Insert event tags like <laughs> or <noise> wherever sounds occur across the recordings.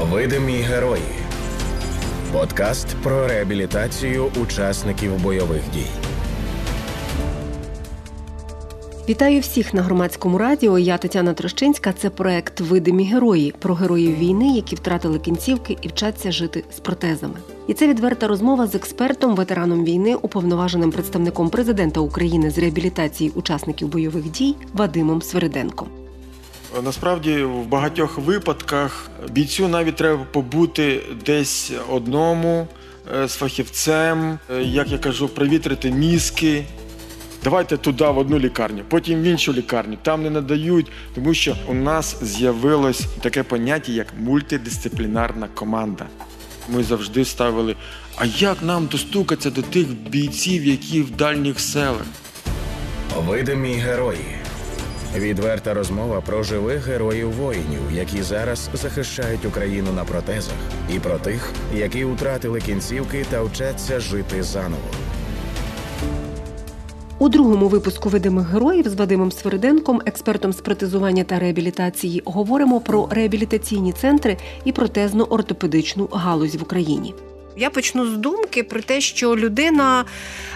Видимі герої. Подкаст про реабілітацію учасників бойових дій. Вітаю всіх на громадському радіо. Я Тетяна Трощинська. Це проект Видимі герої про героїв війни, які втратили кінцівки і вчаться жити з протезами. І це відверта розмова з експертом, ветераном війни, уповноваженим представником президента України з реабілітації учасників бойових дій Вадимом Свериденком. Насправді в багатьох випадках бійцю навіть треба побути десь одному е, з фахівцем, е, як я кажу, провітрити мізки. Давайте туди в одну лікарню, потім в іншу лікарню. Там не надають, тому що у нас з'явилось таке поняття, як мультидисциплінарна команда. Ми завжди ставили, а як нам достукатися до тих бійців, які в дальніх селах? Видимі герої. Відверта розмова про живих героїв воїнів, які зараз захищають Україну на протезах, і про тих, які втратили кінцівки та вчаться жити заново. У другому випуску видимих героїв з Вадимом Свериденком, експертом з протезування та реабілітації, говоримо про реабілітаційні центри і протезно-ортопедичну галузь в Україні. Я почну з думки про те, що людина,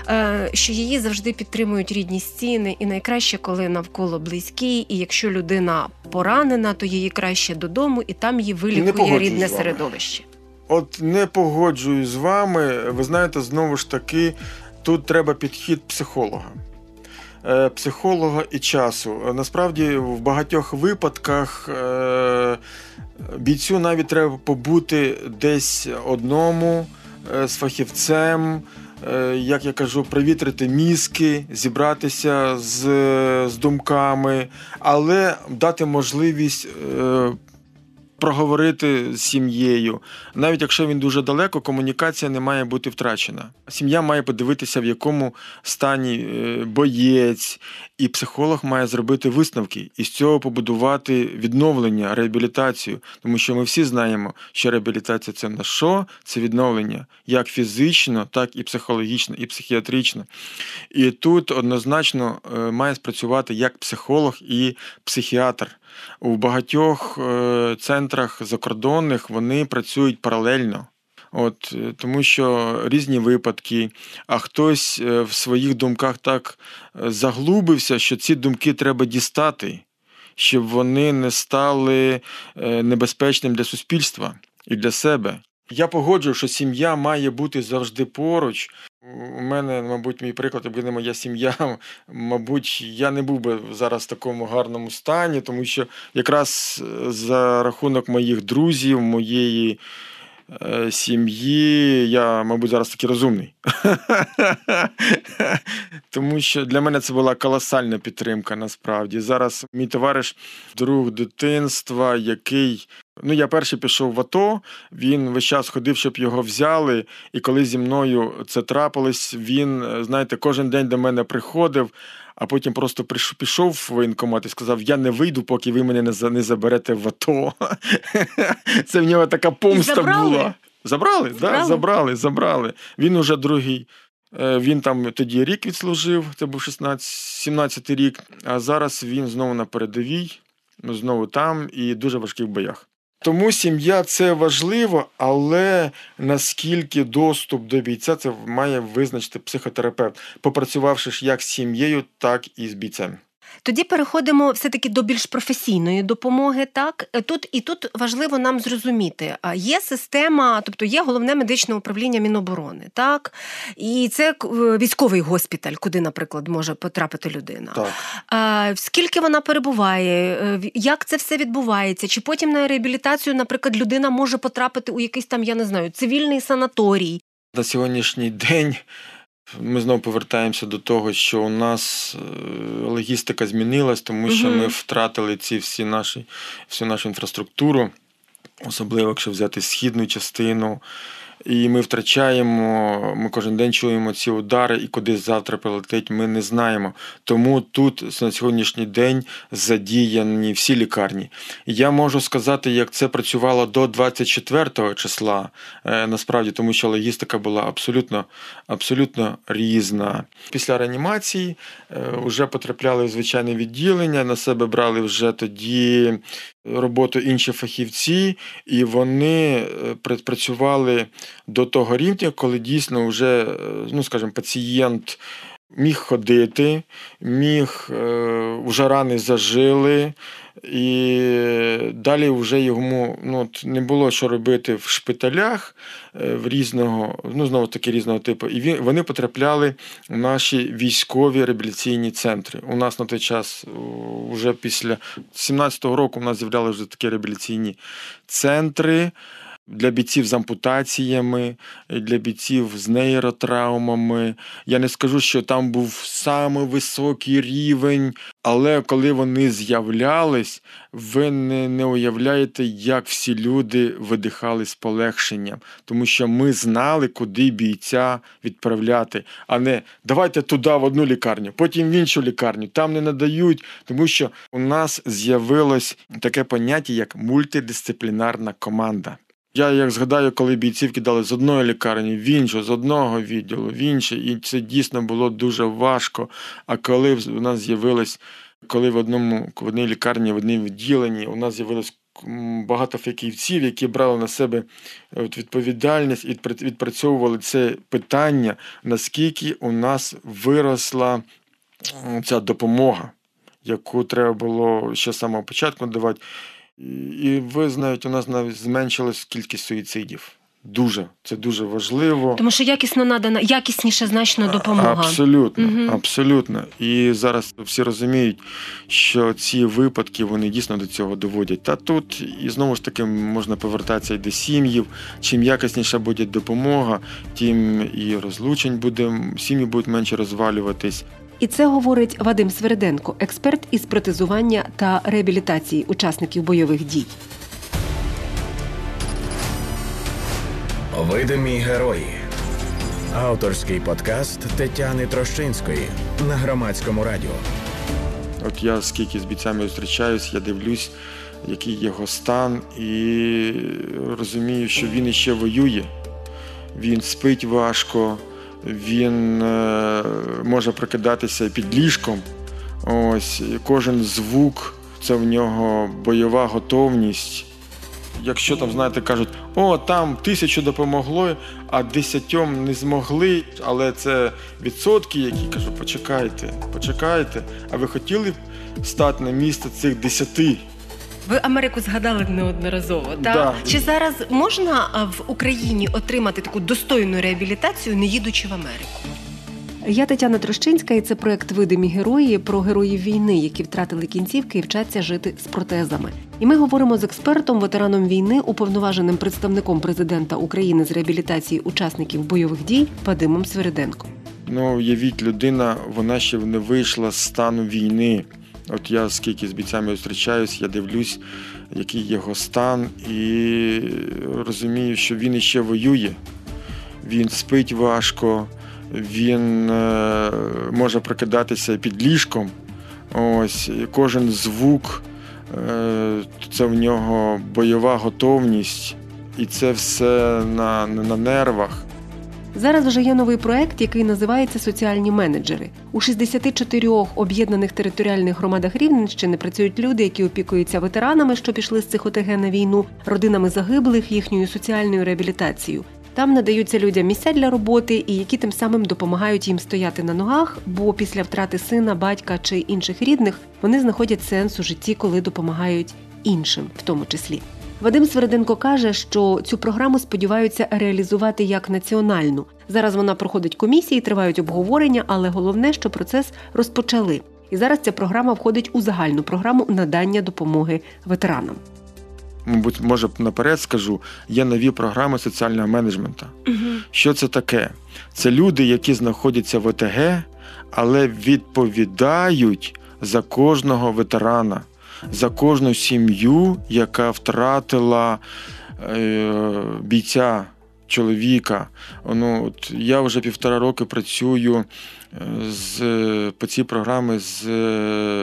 е, що її завжди підтримують рідні стіни, і найкраще, коли навколо близькі, і якщо людина поранена, то її краще додому, і там її вилікує рідне середовище. От не погоджуюсь з вами. Ви знаєте, знову ж таки, тут треба підхід психолога. Е, психолога і часу. Насправді, в багатьох випадках е, бійцю навіть треба побути десь одному е, з фахівцем. Як я кажу, провітрити мізки, зібратися з з думками, але дати можливість проговорити з сім'єю. Навіть якщо він дуже далеко, комунікація не має бути втрачена. Сім'я має подивитися, в якому стані е, боєць, і психолог має зробити висновки і з цього побудувати відновлення, реабілітацію. Тому що ми всі знаємо, що реабілітація це на що? Це відновлення як фізично, так і психологічно, і психіатрично. І тут однозначно е, має спрацювати як психолог і психіатр. У багатьох е, центрах закордонних вони працюють паралельно. От, е, Тому що різні випадки, а хтось е, в своїх думках так заглубився, що ці думки треба дістати, щоб вони не стали небезпечним для суспільства і для себе. Я погоджую, що сім'я має бути завжди поруч. У мене, мабуть, мій приклад, якби не моя сім'я, <laughs> мабуть, я не був би зараз в такому гарному стані, тому що якраз за рахунок моїх друзів, моєї е, сім'ї, я, мабуть, зараз такий розумний. <laughs> Тому що для мене це була колосальна підтримка насправді. Зараз мій товариш, друг дитинства, який Ну, я перший пішов в АТО, він весь час ходив, щоб його взяли. І коли зі мною це трапилось, він, знаєте, кожен день до мене приходив, а потім просто пішов в воєнкомат і сказав: Я не вийду, поки ви мене не заберете в АТО. <laughs> Це в нього така помста була. Забрали? Так, забрали, забрали. Він уже другий. Е, він там тоді рік відслужив, це був 16, й рік, а зараз він знову на передовій, знову там і дуже важких боях. Тому сім'я це важливо, але наскільки доступ до бійця це має визначити психотерапевт, попрацювавши як з сім'єю, так і з бійцем. Тоді переходимо все-таки до більш професійної допомоги. Так тут і тут важливо нам зрозуміти, є система, тобто є головне медичне управління Міноборони, так і це е, військовий госпіталь, куди, наприклад, може потрапити людина. Так. Скільки вона перебуває, е, як це все відбувається? Чи потім на реабілітацію, наприклад, людина може потрапити у якийсь там, я не знаю, цивільний санаторій? На сьогоднішній день ми знову повертаємося до того, що у нас е, логістика змінилась, тому що ми втратили ці всі наші, всю нашу інфраструктуру, особливо якщо взяти східну частину. І ми втрачаємо, ми кожен день чуємо ці удари, і куди завтра прилетить, ми не знаємо. Тому тут на сьогоднішній день задіяні всі лікарні. Я можу сказати, як це працювало до 24 числа, е, насправді, тому що логістика була абсолютно абсолютно різна. Після реанімації вже потрапляли в звичайне відділення, на себе брали вже тоді роботу інші фахівці, і вони е, працювали до того рівня, коли дійсно вже, е, ну скажімо, пацієнт. Міг ходити, міг вже рани зажили, і далі вже йому ну, не було що робити в шпиталях е, в різного, ну знову таки різного типу. І він, вони потрапляли у наші військові реабілітаційні центри. У нас на той час, вже після 17-го року, у нас з'являлися вже такі реабілітаційні центри для бійців з ампутаціями, для бійців з нейротравмами. Я не скажу, що там був самий високий рівень, але коли вони з'являлись, ви не, не уявляєте, як всі люди видихали з полегшенням, тому що ми знали, куди бійця відправляти, а не давайте туди в одну лікарню, потім в іншу лікарню. Там не надають, тому що у нас з'явилось таке поняття, як мультидисциплінарна команда. Я як згадаю, коли бійців кидали з одної лікарні в іншу, з одного відділу в інше, і це дійсно було дуже важко. А коли у нас з'явилось, коли в одному в одній лікарні, в одному відділенні у нас з'явилось багато фахівців, які брали на себе відповідальність і відпрацьовували це питання, наскільки у нас виросла ця допомога, яку треба було ще з самого початку давати. І ви знаєте, у нас навіть зменшилась кількість суїцидів. Дуже це дуже важливо. Тому що якісно надана, якісніше значно допомога. Абсолютно, угу. абсолютно. І зараз всі розуміють, що ці випадки вони дійсно до цього доводять. Та тут і знову ж таки можна повертатися і до сім'їв. Чим якісніша буде допомога, тим і розлучень буде, сім'ї будуть менше розвалюватись. І це говорить Вадим Свериденко, експерт із протезування та реабілітації учасників бойових дій. Видимі герої. Авторський подкаст Тетяни Трощинської на громадському радіо. От я скільки з бійцями зустрічаюсь, я дивлюсь, який його стан, і розумію, що він іще воює. Він спить важко він е, може прокидатися під ліжком. Ось Кожен звук це в нього бойова готовність. Якщо там, знаєте, кажуть, о, там тисячу допомогло, а десятьом не змогли, але це відсотки, які кажу, почекайте, почекайте. А ви хотіли б стати на місце цих десяти? Ви Америку згадали неодноразово. Та да. чи зараз можна в Україні отримати таку достойну реабілітацію, не їдучи в Америку? Я Тетяна Трощинська, і це проект Видимі герої про героїв війни, які втратили кінцівки і вчаться жити з протезами. І ми говоримо з експертом, ветераном війни, уповноваженим представником президента України з реабілітації учасників бойових дій Вадимом Свириденко. Ну, уявіть, людина, вона ще не вийшла з стану війни. От я скільки з бійцями зустрічаюсь, я дивлюсь, який його стан, і розумію, що він іще воює. Він спить важко, він е, може прокидатися під ліжком. Ось Кожен звук е, це в нього бойова готовність, і це все на, на нервах. Зараз вже є новий проект, який називається Соціальні менеджери. У 64 об'єднаних територіальних громадах Рівненщини працюють люди, які опікуються ветеранами, що пішли з цих ОТГ на війну, родинами загиблих, їхньою соціальною реабілітацією. Там надаються людям місця для роботи, і які тим самим допомагають їм стояти на ногах, бо після втрати сина, батька чи інших рідних вони знаходять сенс у житті, коли допомагають іншим, в тому числі. Вадим Сверденко каже, що цю програму сподіваються реалізувати як національну. Зараз вона проходить комісії, тривають обговорення, але головне, що процес розпочали. І зараз ця програма входить у загальну програму надання допомоги ветеранам. Мабуть, може наперед скажу, є нові програми соціального менеджменту. Угу. Що це таке? Це люди, які знаходяться в ОТГ, але відповідають за кожного ветерана за кожну сім'ю, яка втратила е, бійця. Чоловіка, ну от я вже півтора роки працюю З, по цій програмі з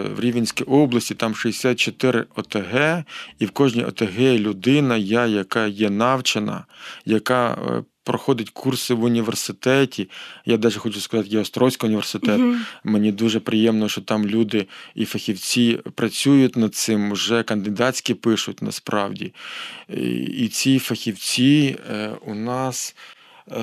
в Рівенській області там 64 ОТГ, і в кожній ОТГ людина, я, яка є навчена, яка е, проходить курси в університеті. Я навіть хочу сказати, є Острозький університет. Мгм. Мені дуже приємно, що там люди і фахівці працюють над цим, вже кандидатські пишуть насправді. І, і ці фахівці е, у нас,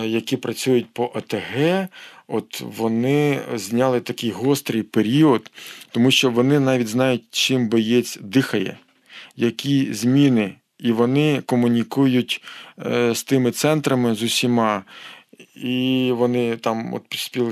які працюють по ОТГ, от вони зняли такий гострий період, тому що вони навіть знають, чим боєць дихає, які зміни. І вони комунікують е, з тими центрами з усіма. І вони там, от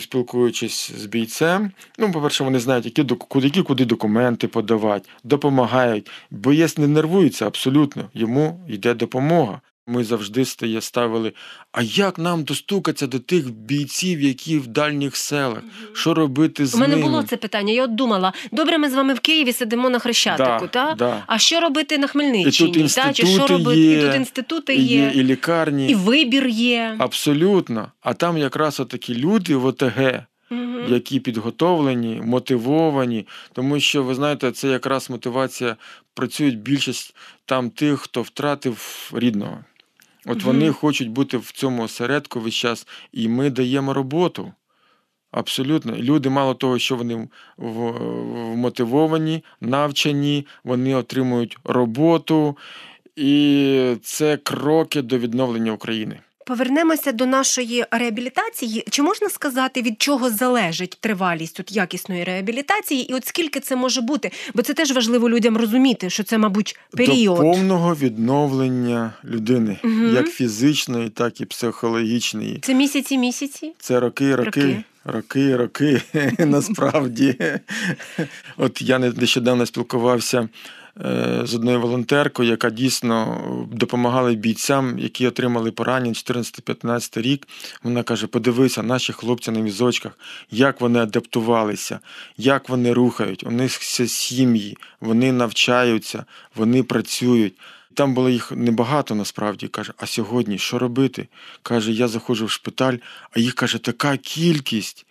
спілкуючись з бійцем, ну, по-перше, вони знають, які, які куди документи подавати, допомагають. Боєць не нервується абсолютно, йому йде допомога. Ми завжди стає ставили, а як нам достукатися до тих бійців, які в дальніх селах? Що робити з У мене ними? було це питання. Я от думала, добре, ми з вами в Києві сидимо на Хрещатику, Да, та? да. а що робити на Хмельниччині? І тут та? Чи що робити? є, і тут інститути є, є і лікарні. і вибір є. Абсолютно. А там якраз отакі люди в ОТГ, Мгм. які підготовлені, мотивовані, тому що ви знаєте, це якраз мотивація. Працюють більшість там тих, хто втратив рідного. От вони хочуть бути в цьому осередку весь час, і ми даємо роботу. Абсолютно. Люди, мало того, що вони вмотивовані, навчені, вони отримують роботу, і це кроки до відновлення України. Повернемося до нашої реабілітації. Чи можна сказати, від чого залежить тривалість от якісної реабілітації, і от скільки це може бути? Бо це теж важливо людям розуміти, що це, мабуть, період. До повного відновлення людини, Мгм. як фізичної, так і психологічної. Це місяці, місяці. Це роки, роки, Роки. роки, роки, <laughs> насправді. От я не- нещодавно спілкувався з одною волонтеркою, яка дійсно допомагала бійцям, які отримали поранення 14-15 рік. Вона каже: подивися, наші хлопці на візочках, як вони адаптувалися, як вони рухають, у них все сім'ї, вони навчаються, вони працюють. Там було їх небагато насправді. Каже, а сьогодні що робити? Каже, я заходжу в шпиталь, а їх каже, така кількість.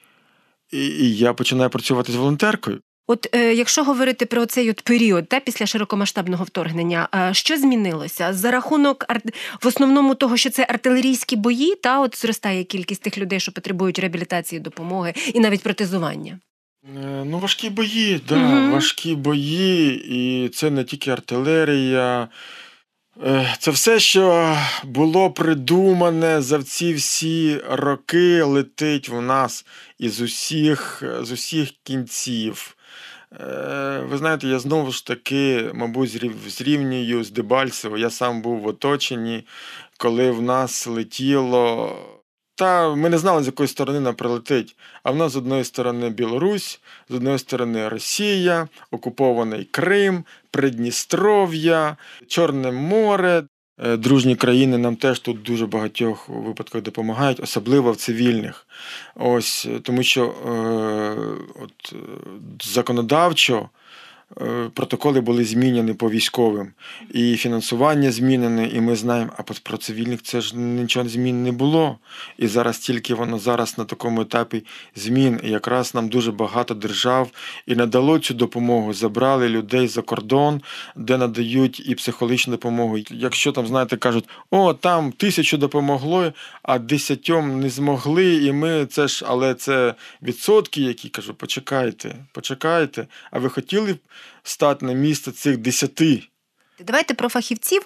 І я починаю працювати з волонтеркою. От е, якщо говорити про цей от період та після широкомасштабного вторгнення, е, що змінилося за рахунок ар... в основному того, що це артилерійські бої, та от зростає кількість тих людей, що потребують реабілітації, допомоги і навіть протезування. Е, Ну, важкі бої, да, Мгм. важкі бої, і це не тільки артилерія. Е, Це все, що було придумане за ці всі роки, летить в нас із усіх, з усіх кінців. Е, Ви знаєте, я знову ж таки, мабуть, зрівнюю з Дебальцево. Я сам був в оточенні, коли в нас летіло. Та ми не знали, з якої сторони нам прилетить. А в нас з одної сторони Білорусь, з одної сторони Росія, окупований Крим, Придністров'я, Чорне море. Е, Дружні країни нам теж тут дуже багатьох випадках допомагають, особливо в цивільних. Ось е, тому що е, от, е, законодавчо протоколи були змінені по військовим, і фінансування змінене, і ми знаємо, а про цивільних це ж нічого змін не було. І зараз тільки воно зараз на такому етапі змін. І якраз нам дуже багато держав і надало цю допомогу. Забрали людей за кордон, де надають і психологічну допомогу. Якщо там, знаєте, кажуть, о, там тисячу допомогло, а десятьом не змогли, і ми це ж, але це відсотки, які кажу, почекайте, почекайте. А ви хотіли б стати на місце цих десяти? Давайте про фахівців.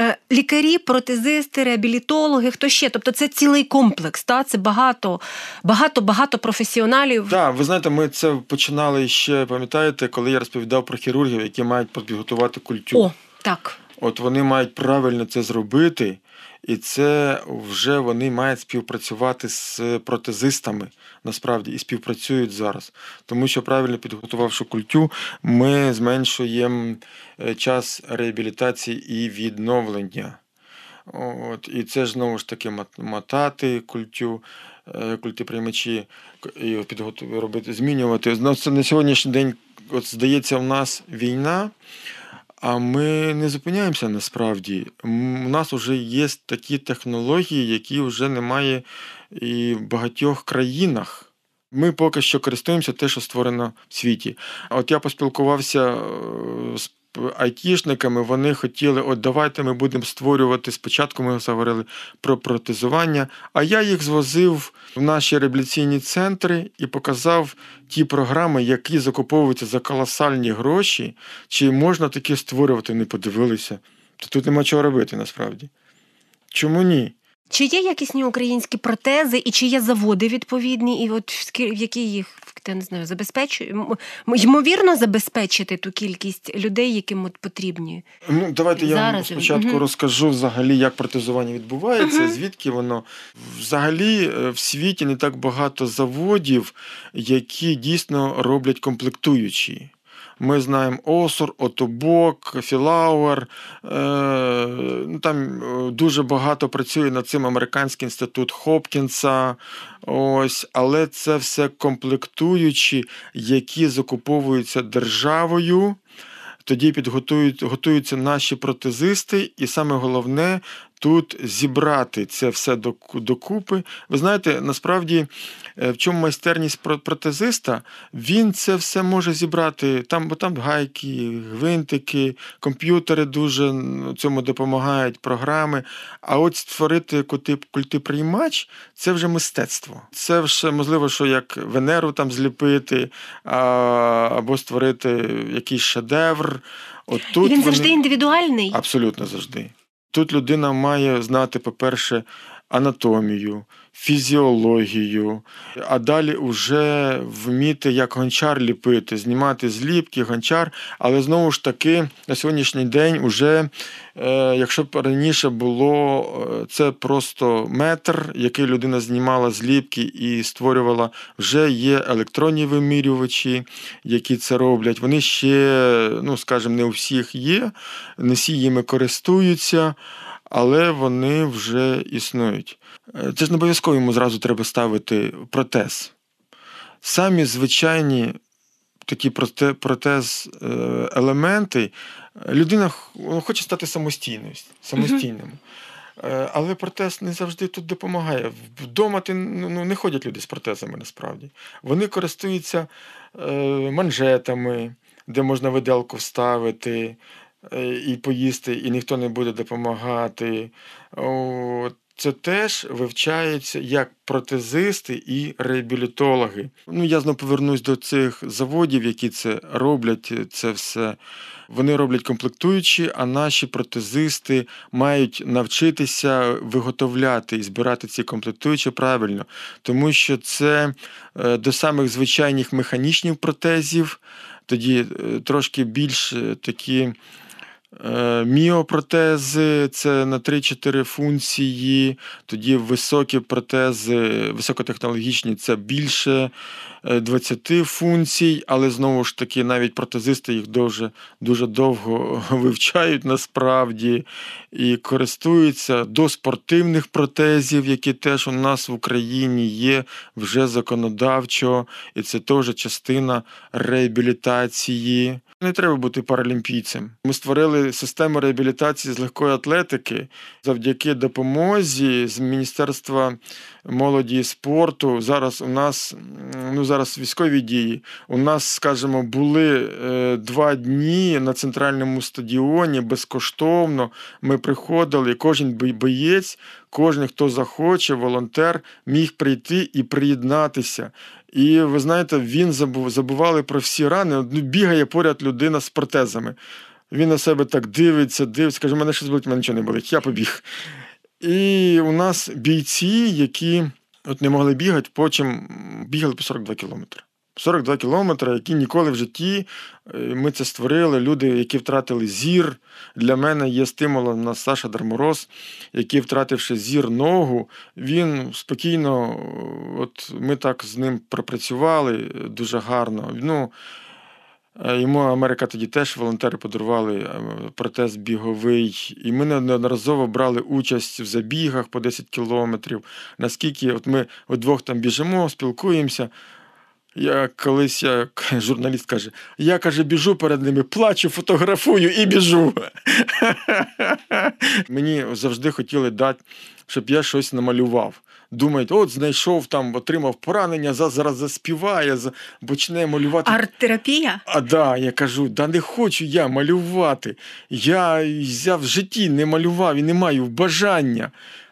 Е, Лікарі, протезисти, реабілітологи, хто ще? Тобто це цілий комплекс, та? це багато, багато, багато професіоналів. Так, ви знаєте, ми це починали ще, пам'ятаєте, коли я розповідав про хірургів, які мають підготувати культю. О, так. От вони мають правильно це зробити, і це вже вони мають співпрацювати з протезистами насправді і співпрацюють зараз. Тому що правильно підготувавши культю, ми зменшуємо е, час реабілітації і відновлення. От, і це ж знову ж таки мотати культю, е, культиприймачі і робити, змінювати. На сьогоднішній день, от здається, в нас війна. А ми не зупиняємося насправді. У нас вже є такі технології, які вже немає і в багатьох країнах. Ми поки що користуємося те, що створено в світі. От я поспілкувався е, з айтішниками, вони хотіли, от давайте ми будемо створювати. Спочатку ми говорили про протезування, а я їх звозив в наші реабілітаційні центри і показав ті програми, які закуповуються за колосальні гроші, чи можна таке створювати, вони подивилися. Тут нема чого робити насправді. Чому ні? Чи є якісні українські протези, і чи є заводи відповідні, і от в які їх я не знаю, забезпечує ймовірно забезпечити ту кількість людей, яким от потрібні. Ну, давайте я вам Зараз. спочатку Мгм. розкажу взагалі, як протезування відбувається, Мгм. звідки воно. Взагалі е, в світі не так багато заводів, які дійсно роблять комплектуючі. Ми знаємо Осур, Отобок, Філауер. Е, ну, там е, дуже багато працює над цим американський інститут Хопкінса. Ось, але це все комплектуючі, які закуповуються державою. Тоді підготують готуються наші протезисти, і саме головне тут зібрати це все докупи. Ви знаєте, насправді, е, в чому майстерність протезиста, він це все може зібрати. Там, бо там гайки, гвинтики, комп'ютери дуже цьому допомагають, програми. А от створити культи- культиприймач це вже мистецтво. Це вже можливо, що як Венеру там зліпити, а, або створити якийсь шедевр. От тут і він вони- завжди індивідуальний. Абсолютно завжди. Тут людина має знати, по-перше, анатомію, фізіологію, а далі вже вміти як гончар ліпити, знімати зліпки, гончар. Але знову ж таки, на сьогоднішній день, уже, е, якщо б раніше було е, це просто метр, який людина знімала зліпки і створювала, вже є електронні вимірювачі, які це роблять. Вони ще, ну скажімо, не у всіх є, не всі їми користуються, але вони вже існують. Е, Це ж не обов'язково йому зразу треба ставити протез. Самі звичайні такі протез е, елементи, е, людина ну, хоче стати самостійною, самостійним. Але протез не завжди тут допомагає. Вдома ти ну, ну, не ходять люди з протезами насправді. Вони користуються е, манжетами, де можна виделку вставити і поїсти, і ніхто не буде допомагати. Це теж вивчається як протезисти і реабілітологи. Ну, я знову повернусь до цих заводів, які це роблять. Це все. Вони роблять комплектуючі, а наші протезисти мають навчитися виготовляти і збирати ці комплектуючі правильно, тому що це е, до самих звичайних механічних протезів, тоді е, трошки більш е, такі. Е, Міопротези це на 3-4 функції, тоді високі протези, високотехнологічні це більше е, 20 функцій, але знову ж таки, навіть протезисти їх дуже, дуже довго <laughs> вивчають насправді і користуються. До спортивних протезів, які теж у нас в Україні є вже законодавчо, і це теж частина реабілітації. Не треба бути паралімпійцем. Ми створили систему реабілітації з легкої атлетики завдяки допомозі з Міністерства молоді спорту. Зараз у нас ну зараз військові дії. У нас, скажімо, були е, два дні на центральному стадіоні безкоштовно. Ми приходили, кожен боєць, кожен, хто захоче, волонтер, міг прийти і приєднатися. І ви знаєте, він забув, забували про всі рани. Ну, бігає поряд людина з протезами. Він на себе так дивиться, дивиться, каже, мене щось болить, мене нічого не болить, я побіг. І у нас бійці, які от не могли бігати, потім бігали по 42 кілометри. 42 кілометри, які ніколи в житті е, ми це створили. Люди, які втратили зір. Для мене є стимулом на Саша Дармороз, який, втративши зір ногу, він спокійно, от ми так з ним пропрацювали е, дуже гарно. Ну, е, Йому Америка тоді теж волонтери подарували е, протез біговий, і ми неодноразово брали участь в забігах по 10 кілометрів. Наскільки от ми вдвох там біжимо, спілкуємося. Я колись як журналіст каже: я каже, біжу перед ними, плачу, фотографую і біжу. <laughs> Мені завжди хотіли дати, щоб я щось намалював. Думають, от знайшов там, отримав поранення, зараз заспіває, за- почне малювати. Арт-терапія? А да, я кажу, да не хочу я малювати. Я, я в житті не малював і не маю бажання.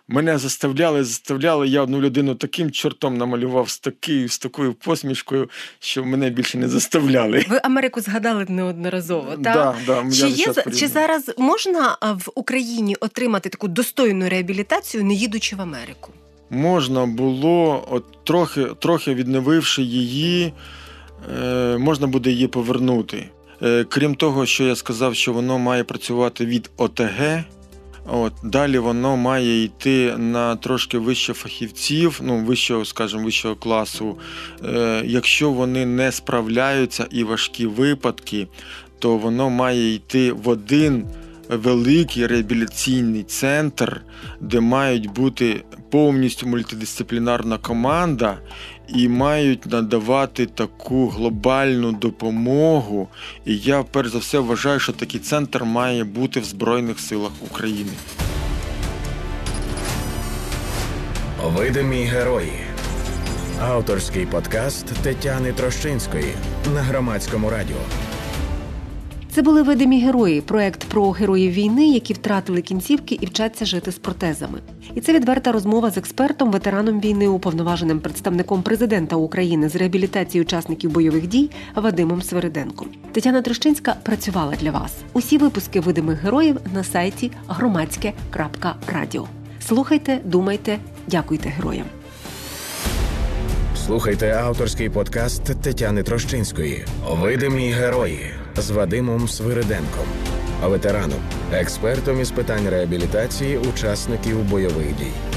Мене заставляли, заставляли. Я одну людину таким чортом намалював з такою, з такою посмішкою, що мене більше не заставляли. Ви Америку згадали неодноразово, так? Да, да, Чи, є, чи зараз можна в Україні отримати таку достойну реабілітацію, не їдучи в Америку? Можна було, от трохи, трохи відновивши її, е, можна буде її повернути. Е, крім того, що я сказав, що воно має працювати від ОТГ. От, далі воно має йти на трошки вище фахівців, ну, вищого, скажімо, вищого класу. Е, якщо вони не справляються і важкі випадки, то воно має йти в один великий реабілітаційний центр, де мають бути повністю мультидисциплінарна команда і мають надавати таку глобальну допомогу. І я перш за все вважаю, що такий центр має бути в Збройних силах України. Видимі герої. Авторський подкаст Тетяни Трощинської на громадському радіо. Це були видимі герої, проект про героїв війни, які втратили кінцівки і вчаться жити з протезами. І це відверта розмова з експертом, ветераном війни, уповноваженим представником президента України з реабілітації учасників бойових дій Вадимом Свириденком. Тетяна Трощинська працювала для вас. Усі випуски видимих героїв на сайті громадське.радіо. Слухайте, думайте, дякуйте героям. Слухайте авторський подкаст Тетяни Трощинської Видимі герої з Вадимом Свириденком, ветераном, експертом із питань реабілітації учасників бойових дій.